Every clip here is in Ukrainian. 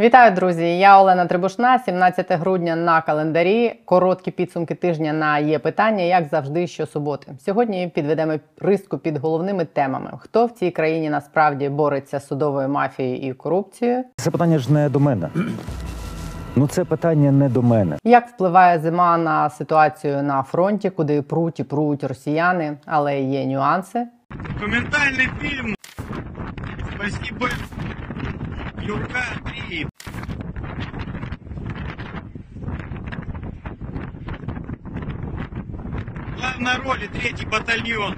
Вітаю, друзі! Я Олена Трибушна, 17 грудня на календарі. Короткі підсумки тижня на є питання, як завжди, щосуботи. Сьогодні підведемо риску під головними темами: хто в цій країні насправді бореться з судовою мафією і корупцією, Це питання ж не до мене. Ну, це питання не до мене. як впливає зима на ситуацію на фронті, куди пруть і пруть росіяни, але є нюанси. Документальный фильм. Спасибо. Юрка 3. В главной роли третий батальон.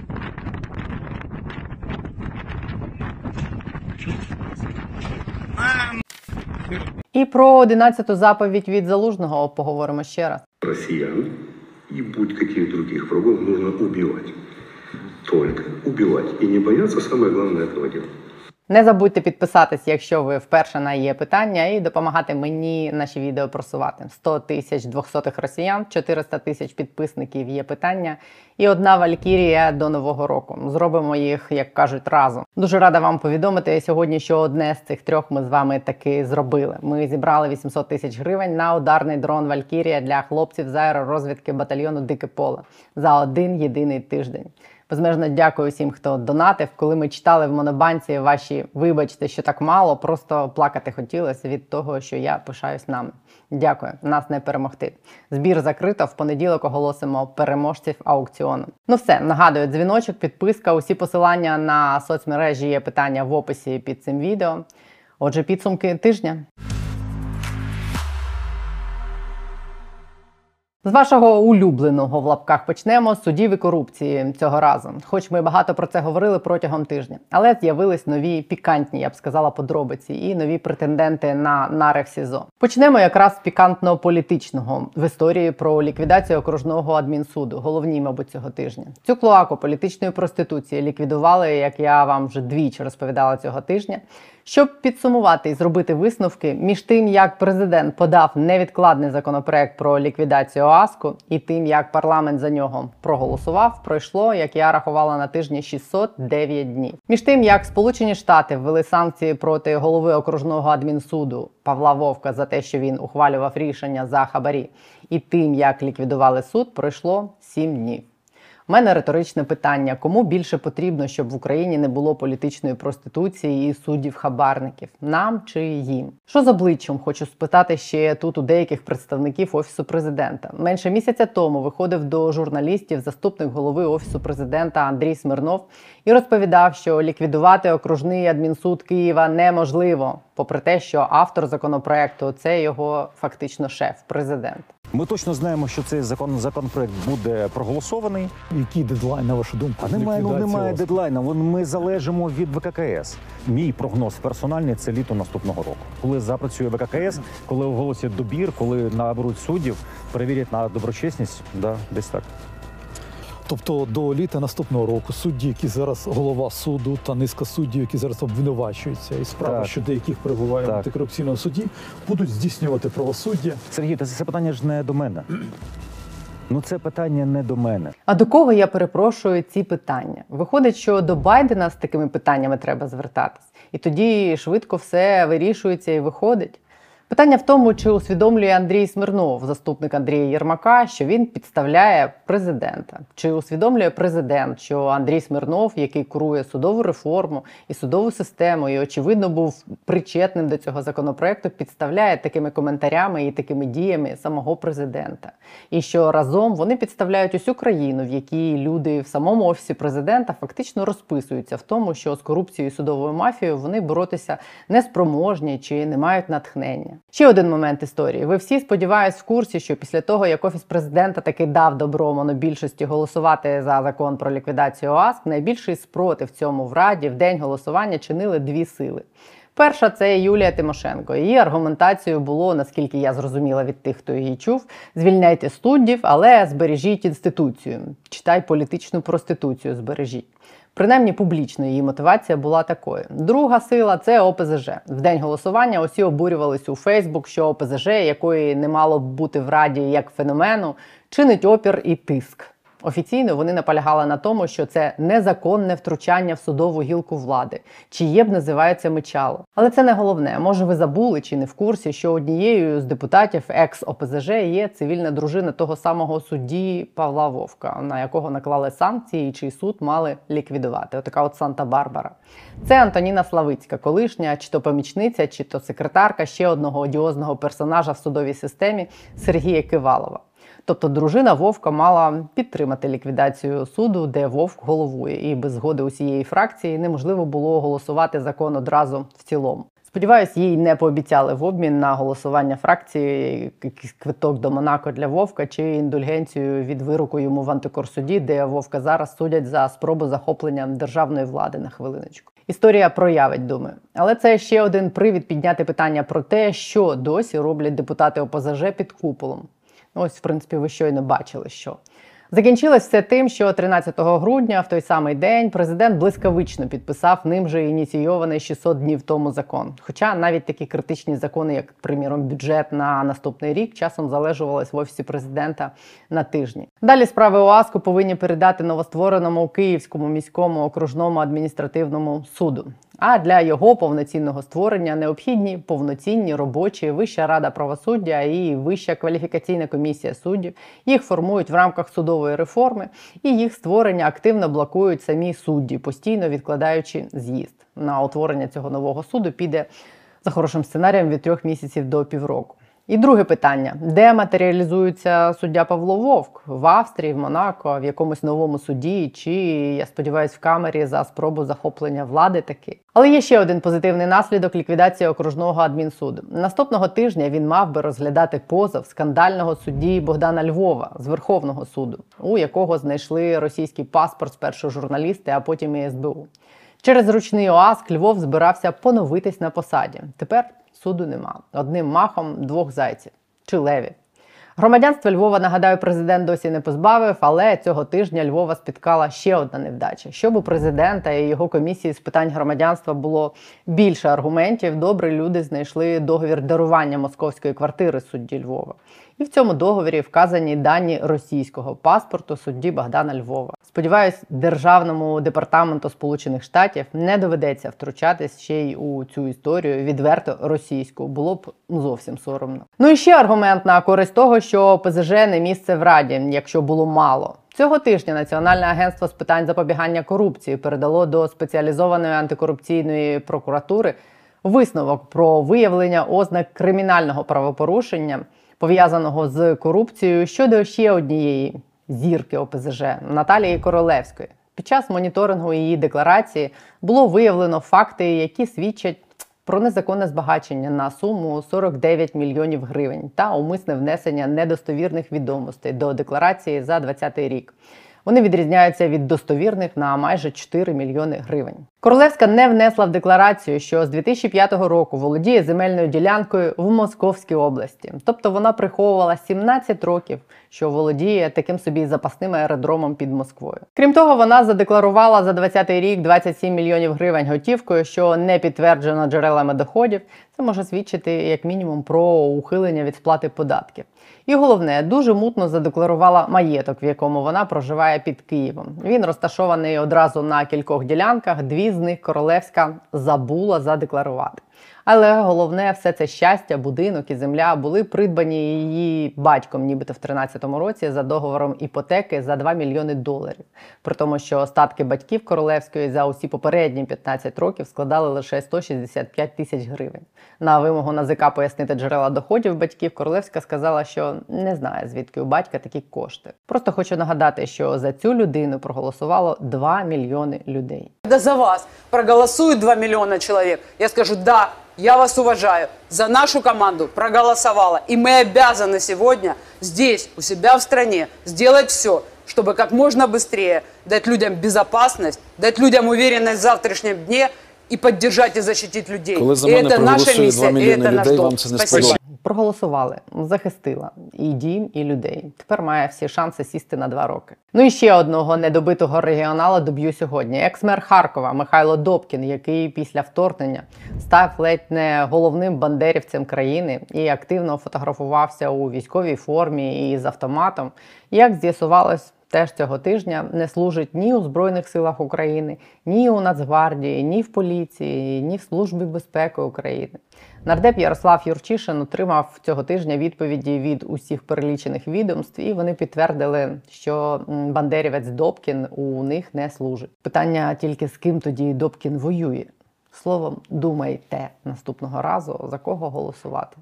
Нам І про 11-ту заповідь від залужного поговоримо ще раз. россиян и будь каких других врагов нужно убивать. Только убивать. И не бояться, самое главное, этого. Не забудьте підписатись, якщо ви вперше на є питання, і допомагати мені наші відео просувати. 100 тисяч двохсотих росіян, 400 тисяч підписників є питання, і одна валькірія до нового року. Зробимо їх, як кажуть, разом. Дуже рада вам повідомити сьогодні, що одне з цих трьох ми з вами таки зробили. Ми зібрали 800 тисяч гривень на ударний дрон Валькірія для хлопців з аеророзвідки батальйону Дике поле за один єдиний тиждень. Безмежно дякую всім, хто донатив. Коли ми читали в монобанці ваші, вибачте, що так мало, просто плакати хотілося від того, що я пишаюсь нами. Дякую, нас не перемогти. Збір закрито. В понеділок оголосимо переможців аукціону. Ну все, нагадую, дзвіночок, підписка, усі посилання на соцмережі є питання в описі під цим відео. Отже, підсумки тижня. З вашого улюбленого в лапках почнемо з судів і корупції цього разу. Хоч ми багато про це говорили протягом тижня, але з'явились нові пікантні, я б сказала, подробиці і нові претенденти на нарех СІЗО. Почнемо якраз з пікантно політичного в історії про ліквідацію окружного адмінсуду, головній, мабуть, цього тижня. Цю клоаку політичної проституції ліквідували, як я вам вже двічі розповідала цього тижня. Щоб підсумувати і зробити висновки між тим, як президент подав невідкладний законопроект про ліквідацію ОАСКу, і тим, як парламент за нього проголосував, пройшло, як я рахувала на тижні 609 днів. Між тим, як Сполучені Штати ввели санкції проти голови окружного адмінсуду Павла Вовка за те, що він ухвалював рішення за хабарі, і тим, як ліквідували суд, пройшло 7 днів. У мене риторичне питання: кому більше потрібно, щоб в Україні не було політичної проституції і суддів-хабарників? Нам чи їм? Що з обличчям хочу спитати ще тут у деяких представників офісу президента. Менше місяця тому виходив до журналістів заступник голови офісу президента Андрій Смирнов і розповідав, що ліквідувати окружний адмінсуд Києва неможливо, попри те, що автор законопроекту це його фактично шеф, президент. Ми точно знаємо, що цей закон законопроект буде проголосований. Який дедлайн, на вашу думку? А немає, ну немає дедлайна. Ми залежимо від ВККС. Мій прогноз персональний це літо наступного року. Коли запрацює ВККС, коли оголосять добір, коли наберуть суддів, перевірять на доброчесність, да, десь так. Тобто до літа наступного року судді, які зараз голова суду та низка суддів, які зараз обвинувачуються, і справа Так. щодо яких перебуває в антикорупційному суді, будуть здійснювати правосуддя. Сергій, та це питання ж не до мене. Ну це питання не до мене. А до кого я перепрошую ці питання? Виходить, що до Байдена з такими питаннями треба звертатись, і тоді швидко все вирішується і виходить. Питання в тому, чи усвідомлює Андрій Смирнов, заступник Андрія Єрмака, що він підставляє президента, чи усвідомлює президент, що Андрій Смирнов, який курує судову реформу і судову систему, і очевидно був причетним до цього законопроекту, підставляє такими коментарями і такими діями самого президента, і що разом вони підставляють усю країну, в якій люди в самому офісі президента фактично розписуються в тому, що з корупцією і судовою мафією вони боротися неспроможні чи не мають натхнення. Ще один момент історії. Ви всі сподіваюсь в курсі, що після того, як офіс президента таки дав добро монобільшості голосувати за закон про ліквідацію ОАСК, найбільший спротив цьому в раді в день голосування чинили дві сили. Перша це Юлія Тимошенко. Її аргументацією було, наскільки я зрозуміла від тих, хто її чув: звільняйте суддів, але збережіть інституцію. Читай політичну проституцію, збережіть. Принаймні публічно її мотивація була такою. Друга сила це ОПЗЖ. В день голосування усі обурювались у Фейсбук, що ОПЗЖ, якої не мало б бути в раді як феномену, чинить опір і тиск. Офіційно вони наполягали на тому, що це незаконне втручання в судову гілку влади, чиє б називається мечало. Але це не головне. Може, ви забули чи не в курсі, що однією з депутатів екс ОПЗЖ є цивільна дружина того самого судді Павла Вовка, на якого наклали санкції, і чий суд мали ліквідувати. Отака от Санта-Барбара. Це Антоніна Славицька, колишня чи то помічниця, чи то секретарка ще одного одіозного персонажа в судовій системі Сергія Кивалова. Тобто дружина Вовка мала підтримати ліквідацію суду, де Вовк головує, і без згоди усієї фракції неможливо було голосувати закон одразу в цілому. Сподіваюсь, їй не пообіцяли в обмін на голосування фракції якийсь квиток до Монако для Вовка чи індульгенцію від вироку йому в антикорсуді, де Вовка зараз судять за спробу захоплення державної влади на хвилиночку. Історія проявить, думаю. Але це ще один привід підняти питання про те, що досі роблять депутати ОПЗЖ під куполом. Ось, в принципі, ви щойно бачили, що. Закінчилось все тим, що 13 грудня, в той самий день, президент блискавично підписав ним же ініційований 600 днів тому закон. Хоча навіть такі критичні закони, як, приміром, бюджет на наступний рік, часом залежувались в офісі президента на тижні. Далі справи ОАСКу повинні передати новоствореному Київському міському окружному адміністративному суду. А для його повноцінного створення необхідні повноцінні робочі Вища рада правосуддя і Вища кваліфікаційна комісія суддів. Їх формують в рамках судової реформи, і їх створення активно блокують самі судді, постійно відкладаючи з'їзд. На утворення цього нового суду піде за хорошим сценарієм від трьох місяців до півроку. І друге питання: де матеріалізується суддя Павло Вовк? В Австрії, в Монако, в якомусь новому суді, чи я сподіваюся, в камері за спробу захоплення влади таки. Але є ще один позитивний наслідок ліквідації окружного адмінсуду. Наступного тижня він мав би розглядати позов скандального судді Богдана Львова з Верховного суду, у якого знайшли російський паспорт спершу журналісти, а потім і СБУ. Через ручний ОАСК Львов збирався поновитись на посаді. Тепер суду нема. Одним махом двох зайців чи леві. Громадянство Львова, нагадаю, президент досі не позбавив, але цього тижня Львова спіткала ще одна невдача. Щоб у президента і його комісії з питань громадянства було більше аргументів, добрі люди знайшли договір дарування московської квартири судді Львова. І в цьому договорі вказані дані російського паспорту судді Богдана Львова. Сподіваюсь, державному департаменту Сполучених Штатів не доведеться втручатись ще й у цю історію відверто російську. Було б зовсім соромно. Ну і ще аргумент на користь того, що ПЗЖ не місце в раді, якщо було мало. Цього тижня Національне агентство з питань запобігання корупції передало до спеціалізованої антикорупційної прокуратури висновок про виявлення ознак кримінального правопорушення, пов'язаного з корупцією щодо ще однієї зірки ОПЗЖ Наталії Королевської. Під час моніторингу її декларації було виявлено факти, які свідчать про незаконне збагачення на суму 49 мільйонів гривень та умисне внесення недостовірних відомостей до декларації за 2020 рік. Вони відрізняються від достовірних на майже 4 мільйони гривень. Королевська не внесла в декларацію, що з 2005 року володіє земельною ділянкою в Московській області. Тобто вона приховувала 17 років, що володіє таким собі запасним аеродромом під Москвою. Крім того, вона задекларувала за 2020 рік 27 мільйонів гривень готівкою, що не підтверджено джерелами доходів. Це може свідчити як мінімум про ухилення від сплати податків. І головне, дуже мутно задекларувала маєток, в якому вона проживає під Києвом. Він розташований одразу на кількох ділянках. Дві з них королевська забула задекларувати. Але головне, все це щастя, будинок і земля були придбані її батьком, нібито в 13-му році, за договором іпотеки за 2 мільйони доларів. При тому, що остатки батьків королевської за усі попередні 15 років складали лише 165 тисяч гривень. На вимогу НАЗК пояснити джерела доходів батьків королевська сказала, що не знає звідки у батька такі кошти. Просто хочу нагадати, що за цю людину проголосувало 2 мільйони людей. Когда за вас проголосует 2 миллиона человек, я скажу, да, я вас уважаю, за нашу команду проголосовала. И мы обязаны сегодня здесь, у себя в стране, сделать все, чтобы как можно быстрее дать людям безопасность, дать людям уверенность в завтрашнем дне и поддержать и защитить людей. Коли за и мене это наша проголосує миссия, 2 и мільйони это наш людей, долг. вам це не Спасибо. сподобається? Проголосували, захистила і дім, і людей. Тепер має всі шанси сісти на два роки. Ну і ще одного недобитого регіонала доб'ю сьогодні. Екс-мер Харкова Михайло Добкін, який після вторгнення став ледь не головним бандерівцем країни і активно фотографувався у військовій формі і з автоматом. Як з'ясувалось, теж цього тижня не служить ні у Збройних силах України, ні у Нацгвардії, ні в поліції, ні в Службі безпеки України. Нардеп Ярослав Юрчишин отримав цього тижня відповіді від усіх перелічених відомств, і вони підтвердили, що бандерівець Добкін у них не служить. Питання тільки з ким тоді Добкін воює. Словом, думайте наступного разу за кого голосувати.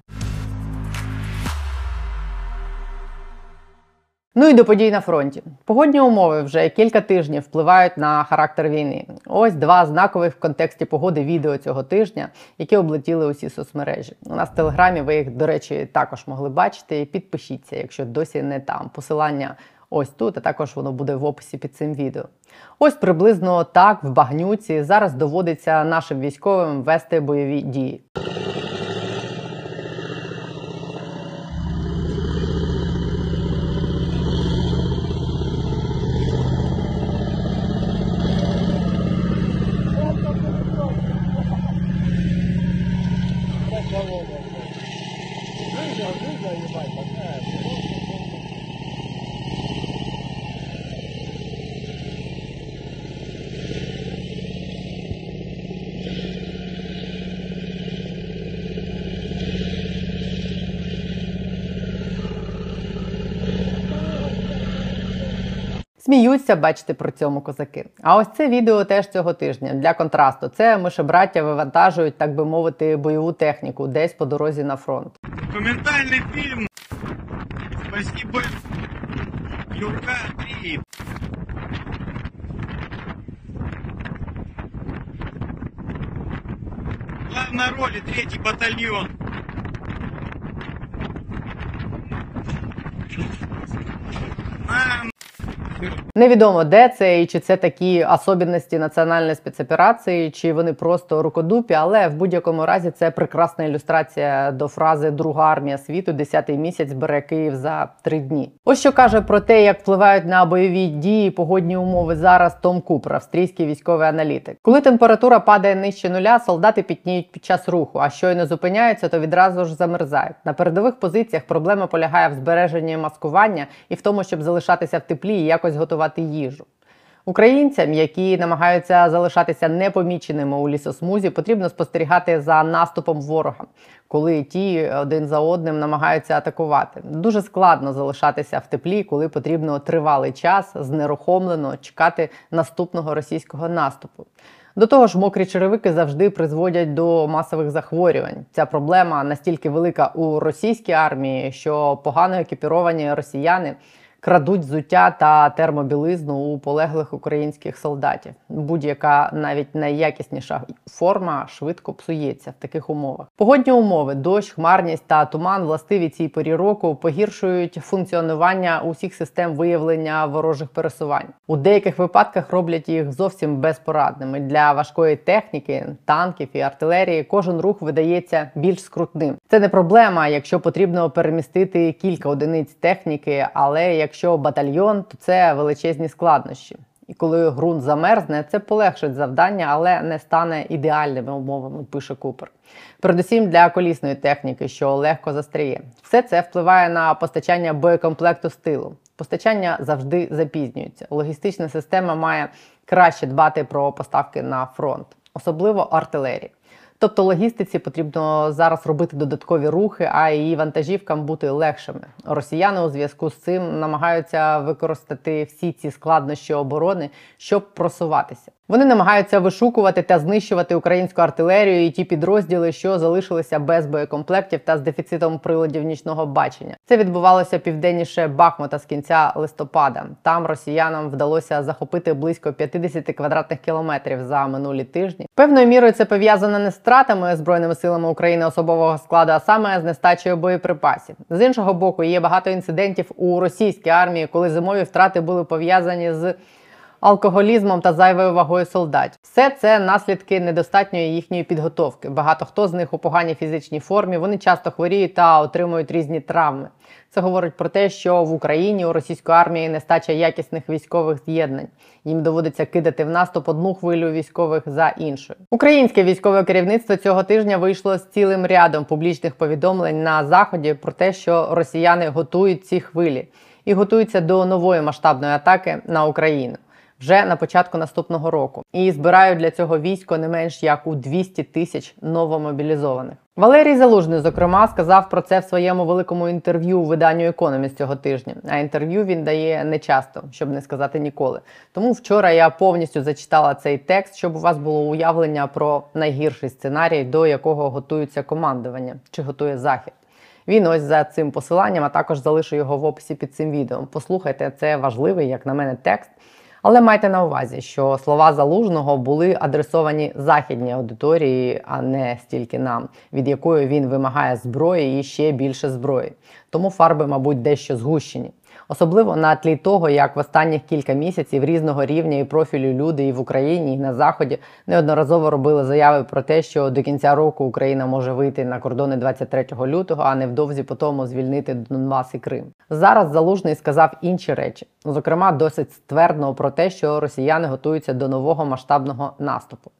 Ну і до подій на фронті. Погодні умови вже кілька тижнів впливають на характер війни. Ось два знакових в контексті погоди відео цього тижня, які облетіли усі соцмережі. У нас в телеграмі ви їх, до речі, також могли бачити. Підпишіться, якщо досі не там. Посилання ось тут, а також воно буде в описі під цим відео. Ось приблизно так в багнюці зараз доводиться нашим військовим вести бойові дії. Сміються, бачите, при цьому козаки. А ось це відео теж цього тижня для контрасту. Це мишебраття вивантажують, так би мовити, бойову техніку десь по дорозі на фронт. Документальный фильм «Спасибо, Юрка 3». В главной роли третий батальон. На Невідомо, де це і чи це такі особливості національної спецоперації, чи вони просто рукодупі, але в будь-якому разі це прекрасна ілюстрація до фрази Друга армія світу, 10-й місяць бере Київ за три дні. Ось що каже про те, як впливають на бойові дії погодні умови зараз Том Купер, австрійський військовий аналітик. Коли температура падає нижче нуля, солдати пітніють під час руху, а щойно зупиняються, то відразу ж замерзають. На передових позиціях проблема полягає в збереженні маскування і в тому, щоб залишатися в теплі і якось готувати їжу. Українцям, які намагаються залишатися непоміченими у лісосмузі, потрібно спостерігати за наступом ворога, коли ті один за одним намагаються атакувати. Дуже складно залишатися в теплі, коли потрібно тривалий час знерухомлено чекати наступного російського наступу. До того ж, мокрі черевики завжди призводять до масових захворювань. Ця проблема настільки велика у російській армії, що погано екіпіровані росіяни крадуть взуття та термобілизну у полеглих українських солдатів. Будь-яка навіть найякісніша форма швидко псується в таких умовах. Погодні умови, дощ, хмарність та туман властиві цій порі року погіршують функціонування усіх систем виявлення ворожих пересувань. У деяких випадках роблять їх зовсім безпорадними. Для важкої техніки, танків і артилерії кожен рух видається більш скрутним. Це не проблема, якщо потрібно перемістити кілька одиниць техніки, але якщо батальйон, то це величезні складнощі. І коли ґрунт замерзне, це полегшить завдання, але не стане ідеальними умовами, пише Купер. Передусім для колісної техніки, що легко застряє. Все це впливає на постачання боєкомплекту з тилу. Постачання завжди запізнюється. Логістична система має краще дбати про поставки на фронт, особливо артилерії. Тобто логістиці потрібно зараз робити додаткові рухи, а її вантажівкам бути легшими. Росіяни у зв'язку з цим намагаються використати всі ці складнощі оборони, щоб просуватися. Вони намагаються вишукувати та знищувати українську артилерію і ті підрозділи, що залишилися без боєкомплектів та з дефіцитом приладів нічного бачення. Це відбувалося південніше Бахмута з кінця листопада. Там росіянам вдалося захопити близько 50 квадратних кілометрів за минулі тижні. Певною мірою це пов'язано не з втратами збройними силами України особового складу, а саме з нестачею боєприпасів. З іншого боку, є багато інцидентів у російській армії, коли зимові втрати були пов'язані з алкоголізмом та зайвою вагою солдатів. Все це наслідки недостатньої їхньої підготовки. Багато хто з них у поганій фізичній формі. Вони часто хворіють та отримують різні травми. Це говорить про те, що в Україні у російської армії нестача якісних військових з'єднань. Їм доводиться кидати в наступ одну хвилю військових за іншою. Українське військове керівництво цього тижня вийшло з цілим рядом публічних повідомлень на заході про те, що росіяни готують ці хвилі. і готуються до нової масштабної атаки на Україну вже на початку наступного року і збирають для цього військо не менш як у 200 тисяч новомобілізованих. Валерій Залужний, зокрема, сказав про це в своєму великому інтерв'ю у виданню Економіст цього тижня. А інтерв'ю він дає не часто, щоб не сказати ніколи. Тому вчора я повністю зачитала цей текст, щоб у вас було уявлення про найгірший сценарій, до якого готується командування чи готує захід. Він ось за цим посиланням, а також залишу його в описі під цим відео. Послухайте, це важливий, як на мене, текст. Але майте на увазі, що слова залужного були адресовані західній аудиторії, а не стільки нам, від якої він вимагає зброї і ще більше зброї. Тому фарби, мабуть, дещо згущені. Особливо на тлі того, як в останніх кілька місяців різного рівня і профілю люди і в Україні, і на Заході неодноразово робили заяви про те, що до кінця року Україна може вийти на кордони 23 лютого, а невдовзі по тому звільнити Донбас і Крим. Зараз Залужний сказав інші речі, зокрема, досить ствердно про те, що росіяни готуються до нового масштабного наступу.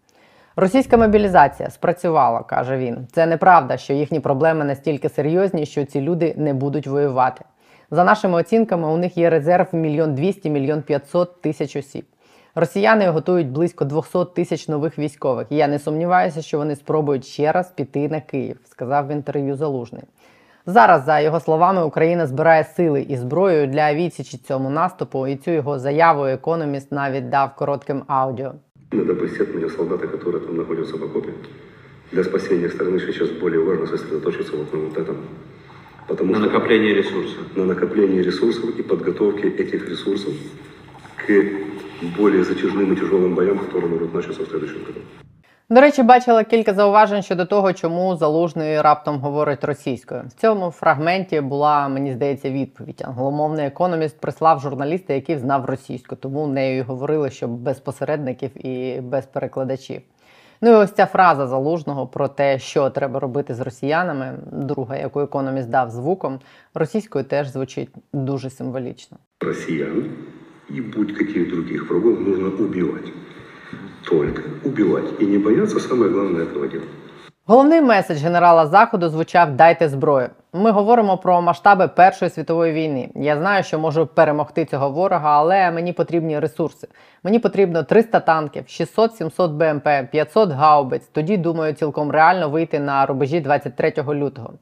Російська мобілізація спрацювала, каже він. Це неправда, що їхні проблеми настільки серйозні, що ці люди не будуть воювати. За нашими оцінками, у них є резерв мільйон двісті, мільйон п'ятсот тисяч осіб. Росіяни готують близько 200 тисяч нових військових. І я не сумніваюся, що вони спробують ще раз піти на Київ, сказав в інтерв'ю Залужний. Зараз, за його словами, Україна збирає сили і зброю для відсічі цьому наступу, і цю його заяву економіст навіть дав коротким аудіо. Иногда посетят меня солдаты, которые там находятся в окопе. Для спасения страны сейчас более важно сосредоточиться вот на вот этом. Потому На что накопление ресурсов. на накоплении ресурсов и подготовке этих ресурсов к более затяжным и тяжелым боям, которые могут начаться в следующем году. До речі, бачила кілька зауважень щодо того, чому залужний раптом говорить російською. В цьому фрагменті була, мені здається, відповідь. Англомовний економіст прислав журналіста, який знав російську, тому нею і говорили, що без посередників і без перекладачів. Ну і ось ця фраза залужного про те, що треба робити з росіянами, друга, яку економіст дав звуком, російською теж звучить дуже символічно. Росіян і будь-яких других врагов нужно убивати. Тільки убивати. І не бояться, саме головне этого делать. Головний меседж генерала Заходу звучав Дайте зброю. Ми говоримо про масштаби Першої світової війни. Я знаю, що можу перемогти цього ворога, але мені потрібні ресурси. Мені потрібно 300 танків, 600-700 БМП, 500 гаубиць. Тоді думаю, цілком реально вийти на рубежі 23 лютого.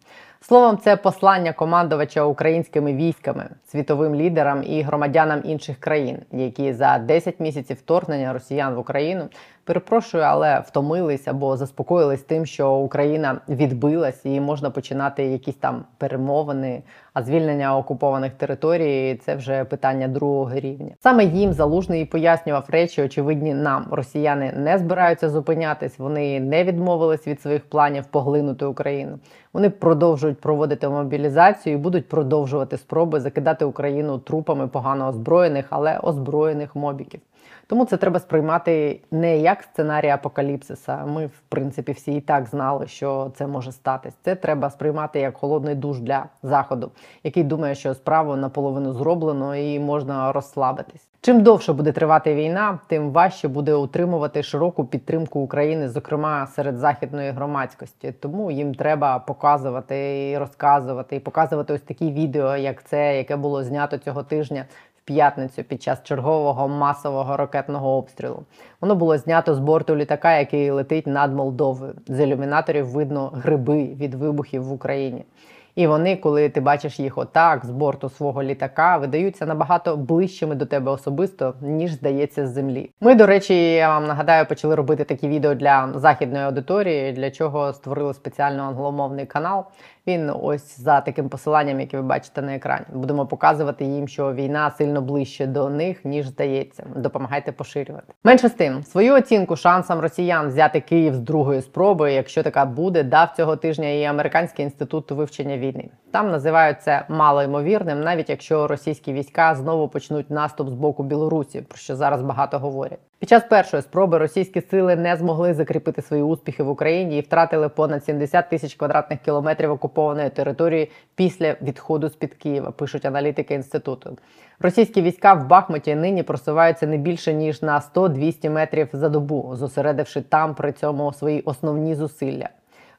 Словом, це послання командувача українськими військами, світовим лідерам і громадянам інших країн, які за 10 місяців вторгнення росіян в Україну перепрошую, але втомились або заспокоїлись тим, що Україна відбилась і можна починати якісь там перемовини. А звільнення окупованих територій це вже питання другого рівня. Саме їм залужний і пояснював речі, очевидні нам. Росіяни не збираються зупинятись, вони не відмовились від своїх планів поглинути Україну. Вони продовжують проводити мобілізацію і будуть продовжувати спроби закидати Україну трупами погано озброєних, але озброєних мобіків. Тому це треба сприймати не як сценарій апокаліпсиса. Ми, в принципі, всі і так знали, що це може статись. Це треба сприймати як холодний душ для заходу, який думає, що справу наполовину зроблено і можна розслабитись. Чим довше буде тривати війна, тим важче буде утримувати широку підтримку України, зокрема серед західної громадськості. Тому їм треба показувати і розказувати, і показувати ось такі відео, як це, яке було знято цього тижня п'ятницю під час чергового масового ракетного обстрілу. Воно було знято з борту літака, який летить над Молдовою. З ілюмінаторів видно гриби від вибухів в Україні. І вони, коли ти бачиш їх отак з борту свого літака, видаються набагато ближчими до тебе особисто, ніж здається з землі. Ми, до речі, я вам нагадаю, почали робити такі відео для західної аудиторії, для чого створили спеціально англомовний канал. Він ось за таким посиланням, яке ви бачите на екрані. Будемо показувати їм, що війна сильно ближче до них, ніж здається. Допомагайте поширювати. Менше з тим, свою оцінку шансам росіян взяти Київ з другої спроби, якщо така буде, дав цього тижня і Американський інститут вивчення війни. Там називають це малоймовірним, навіть якщо російські війська знову почнуть наступ з боку Білорусі, про що зараз багато говорять. Під час першої спроби російські сили не змогли закріпити свої успіхи в Україні і втратили понад 70 тисяч квадратних кілометрів окупованої території після відходу з під Києва. Пишуть аналітики інституту. Російські війська в Бахмуті нині просуваються не більше ніж на 100-200 метрів за добу, зосередивши там при цьому свої основні зусилля.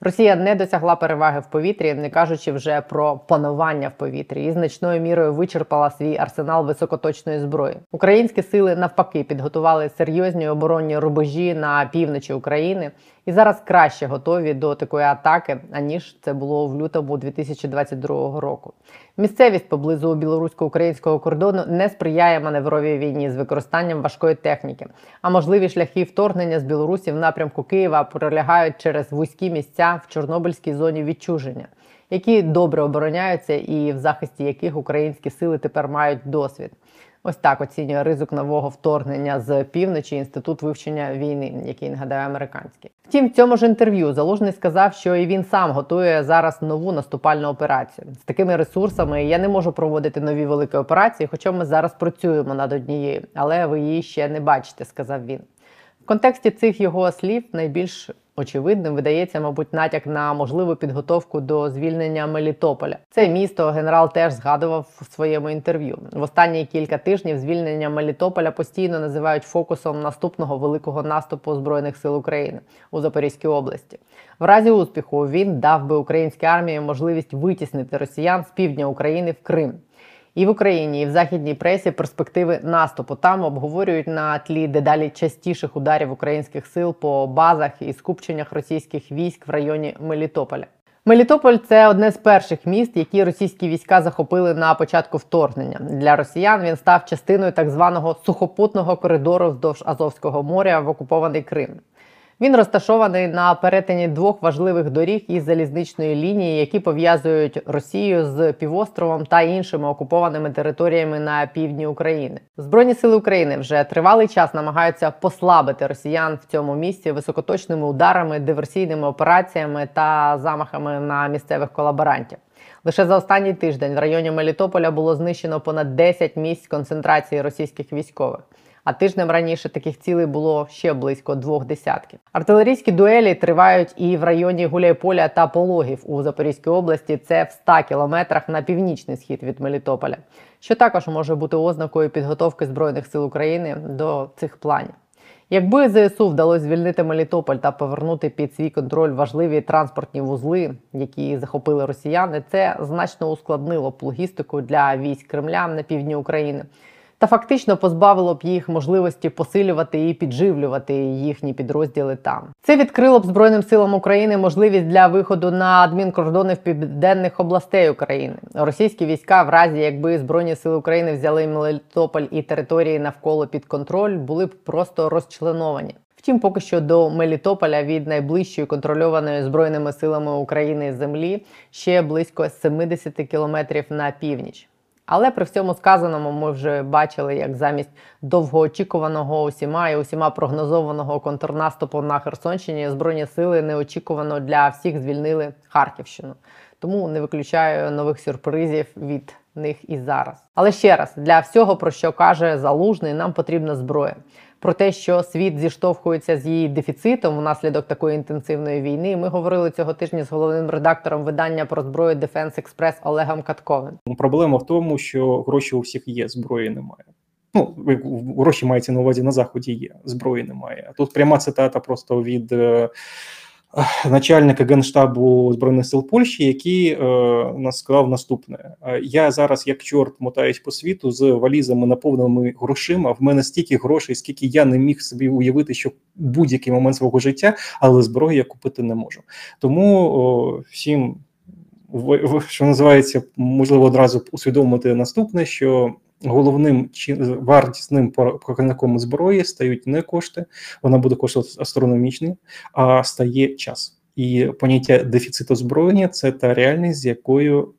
Росія не досягла переваги в повітрі, не кажучи вже про панування в повітрі, і значною мірою вичерпала свій арсенал високоточної зброї. Українські сили навпаки підготували серйозні оборонні рубежі на півночі України і зараз краще готові до такої атаки, аніж це було в лютому 2022 року. Місцевість поблизу білорусько-українського кордону не сприяє маневровій війні з використанням важкої техніки, а можливі шляхи вторгнення з Білорусі в напрямку Києва пролягають через вузькі місця в Чорнобильській зоні відчуження, які добре обороняються і в захисті яких українські сили тепер мають досвід. Ось так оцінює ризик нового вторгнення з півночі інститут вивчення війни, який нагадаю американський. Втім, в цьому ж інтерв'ю Залужний сказав, що і він сам готує зараз нову наступальну операцію. З такими ресурсами я не можу проводити нові великі операції, хоча ми зараз працюємо над однією, але ви її ще не бачите, сказав він. В контексті цих його слів найбільш очевидним видається, мабуть, натяк на можливу підготовку до звільнення Мелітополя. Це місто генерал теж згадував в своєму інтерв'ю. В останні кілька тижнів звільнення Мелітополя постійно називають фокусом наступного великого наступу збройних сил України у Запорізькій області. В разі успіху він дав би українській армії можливість витіснити росіян з півдня України в Крим. І в Україні, і в західній пресі перспективи наступу там обговорюють на тлі дедалі частіших ударів українських сил по базах і скупченнях російських військ в районі Мелітополя. Мелітополь це одне з перших міст, які російські війська захопили на початку вторгнення. Для росіян він став частиною так званого сухопутного коридору вздовж Азовського моря в окупований Крим. Він розташований на перетині двох важливих доріг із залізничної лінії, які пов'язують Росію з півостровом та іншими окупованими територіями на півдні України. Збройні сили України вже тривалий час намагаються послабити росіян в цьому місці високоточними ударами, диверсійними операціями та замахами на місцевих колаборантів. Лише за останній тиждень в районі Мелітополя було знищено понад 10 місць концентрації російських військових. А тижнем раніше таких цілей було ще близько двох десятків. Артилерійські дуелі тривають і в районі Гуляйполя та Пологів у Запорізькій області. Це в 100 кілометрах на північний схід від Мелітополя, що також може бути ознакою підготовки збройних сил України до цих планів. Якби ЗСУ вдалося звільнити Мелітополь та повернути під свій контроль важливі транспортні вузли, які захопили росіяни, це значно ускладнило б логістику для військ Кремля на півдні України та фактично позбавило б їх можливості посилювати і підживлювати їхні підрозділи там. Це відкрило б Збройним силам України можливість для виходу на адмінкордони в південних областей України. Російські війська, в разі якби Збройні сили України взяли Мелітополь і території навколо під контроль, були б просто розчленовані. Втім, поки що до Мелітополя від найближчої контрольованої збройними силами України землі ще близько 70 кілометрів на північ. Але при всьому сказаному ми вже бачили, як замість довгоочікуваного усіма і усіма прогнозованого контрнаступу на Херсонщині збройні сили неочікувано для всіх звільнили Харківщину. Тому не виключаю нових сюрпризів від них і зараз. Але ще раз для всього, про що каже залужний, нам потрібна зброя. Про те, що світ зіштовхується з її дефіцитом внаслідок такої інтенсивної війни, ми говорили цього тижня з головним редактором видання про зброю Defense Express Олегом Катковим. Проблема в тому, що гроші у всіх є, зброї немає. Ну, гроші мається на увазі на заході є, зброї немає. А тут пряма цитата просто від е, начальника генштабу збройних сил Польщі, який е, нас сказав наступне: я зараз, як чорт, мотаюсь по світу з валізами наповненими грошима. В мене стільки грошей, скільки я не міг собі уявити, що будь-який момент свого життя, але зброї я купити не можу. Тому о, всім що називається, можливо, одразу усвідомити наступне, що головним чи вартісним показником зброї стають не кошти, вона буде коштувати астрономічно, а стає час. І поняття дефіциту озброєння це та реальність, з якою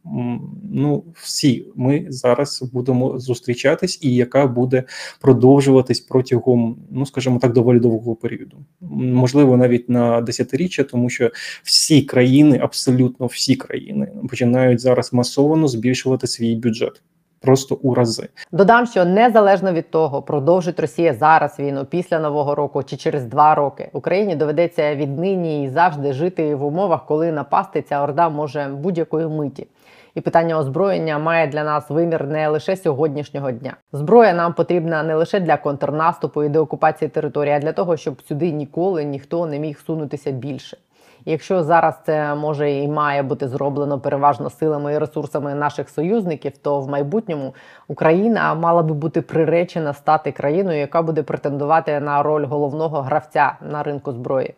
ну всі ми зараз будемо зустрічатись, і яка буде продовжуватись протягом, ну скажімо так, доволі довгого періоду, можливо, навіть на десятиріччя, тому що всі країни, абсолютно всі країни, починають зараз масово збільшувати свій бюджет просто у рази. Додам, що незалежно від того, продовжить Росія зараз війну після нового року чи через два роки, Україні доведеться віднині і завжди жити в умовах, коли напасти ця орда може будь-якої миті. І питання озброєння має для нас вимір не лише сьогоднішнього дня. Зброя нам потрібна не лише для контрнаступу і деокупації території, а для того, щоб сюди ніколи ніхто не міг сунутися більше. Якщо зараз це може і має бути зроблено переважно силами і ресурсами наших союзників, то в майбутньому Україна мала би бути приречена стати країною, яка буде претендувати на роль головного гравця на ринку зброї.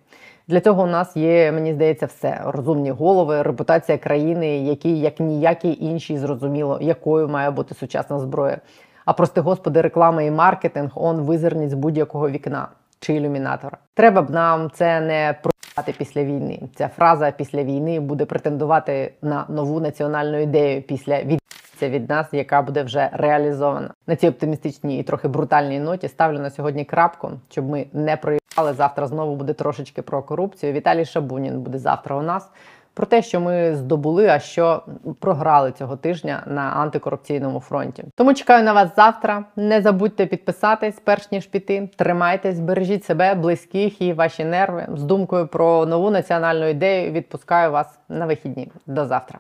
Для цього у нас є, мені здається, все розумні голови, репутація країни, які як ніякі інші зрозуміло, якою має бути сучасна зброя. А прости господи, реклама і маркетинг он визирніть будь-якого вікна чи ілюмінатора. Треба б нам це не проїбати після війни. Ця фраза після війни буде претендувати на нову національну ідею після відця від нас, яка буде вже реалізована. На цій оптимістичній і трохи брутальній ноті ставлю на сьогодні крапку, щоб ми не проїбали. Завтра знову буде трошечки про корупцію. Віталій Шабунін буде завтра у нас. Про те, що ми здобули, а що програли цього тижня на антикорупційному фронті. Тому чекаю на вас завтра. Не забудьте підписатись, перш ніж піти. Тримайтесь, бережіть себе, близьких і ваші нерви. З думкою про нову національну ідею відпускаю вас на вихідні. До завтра.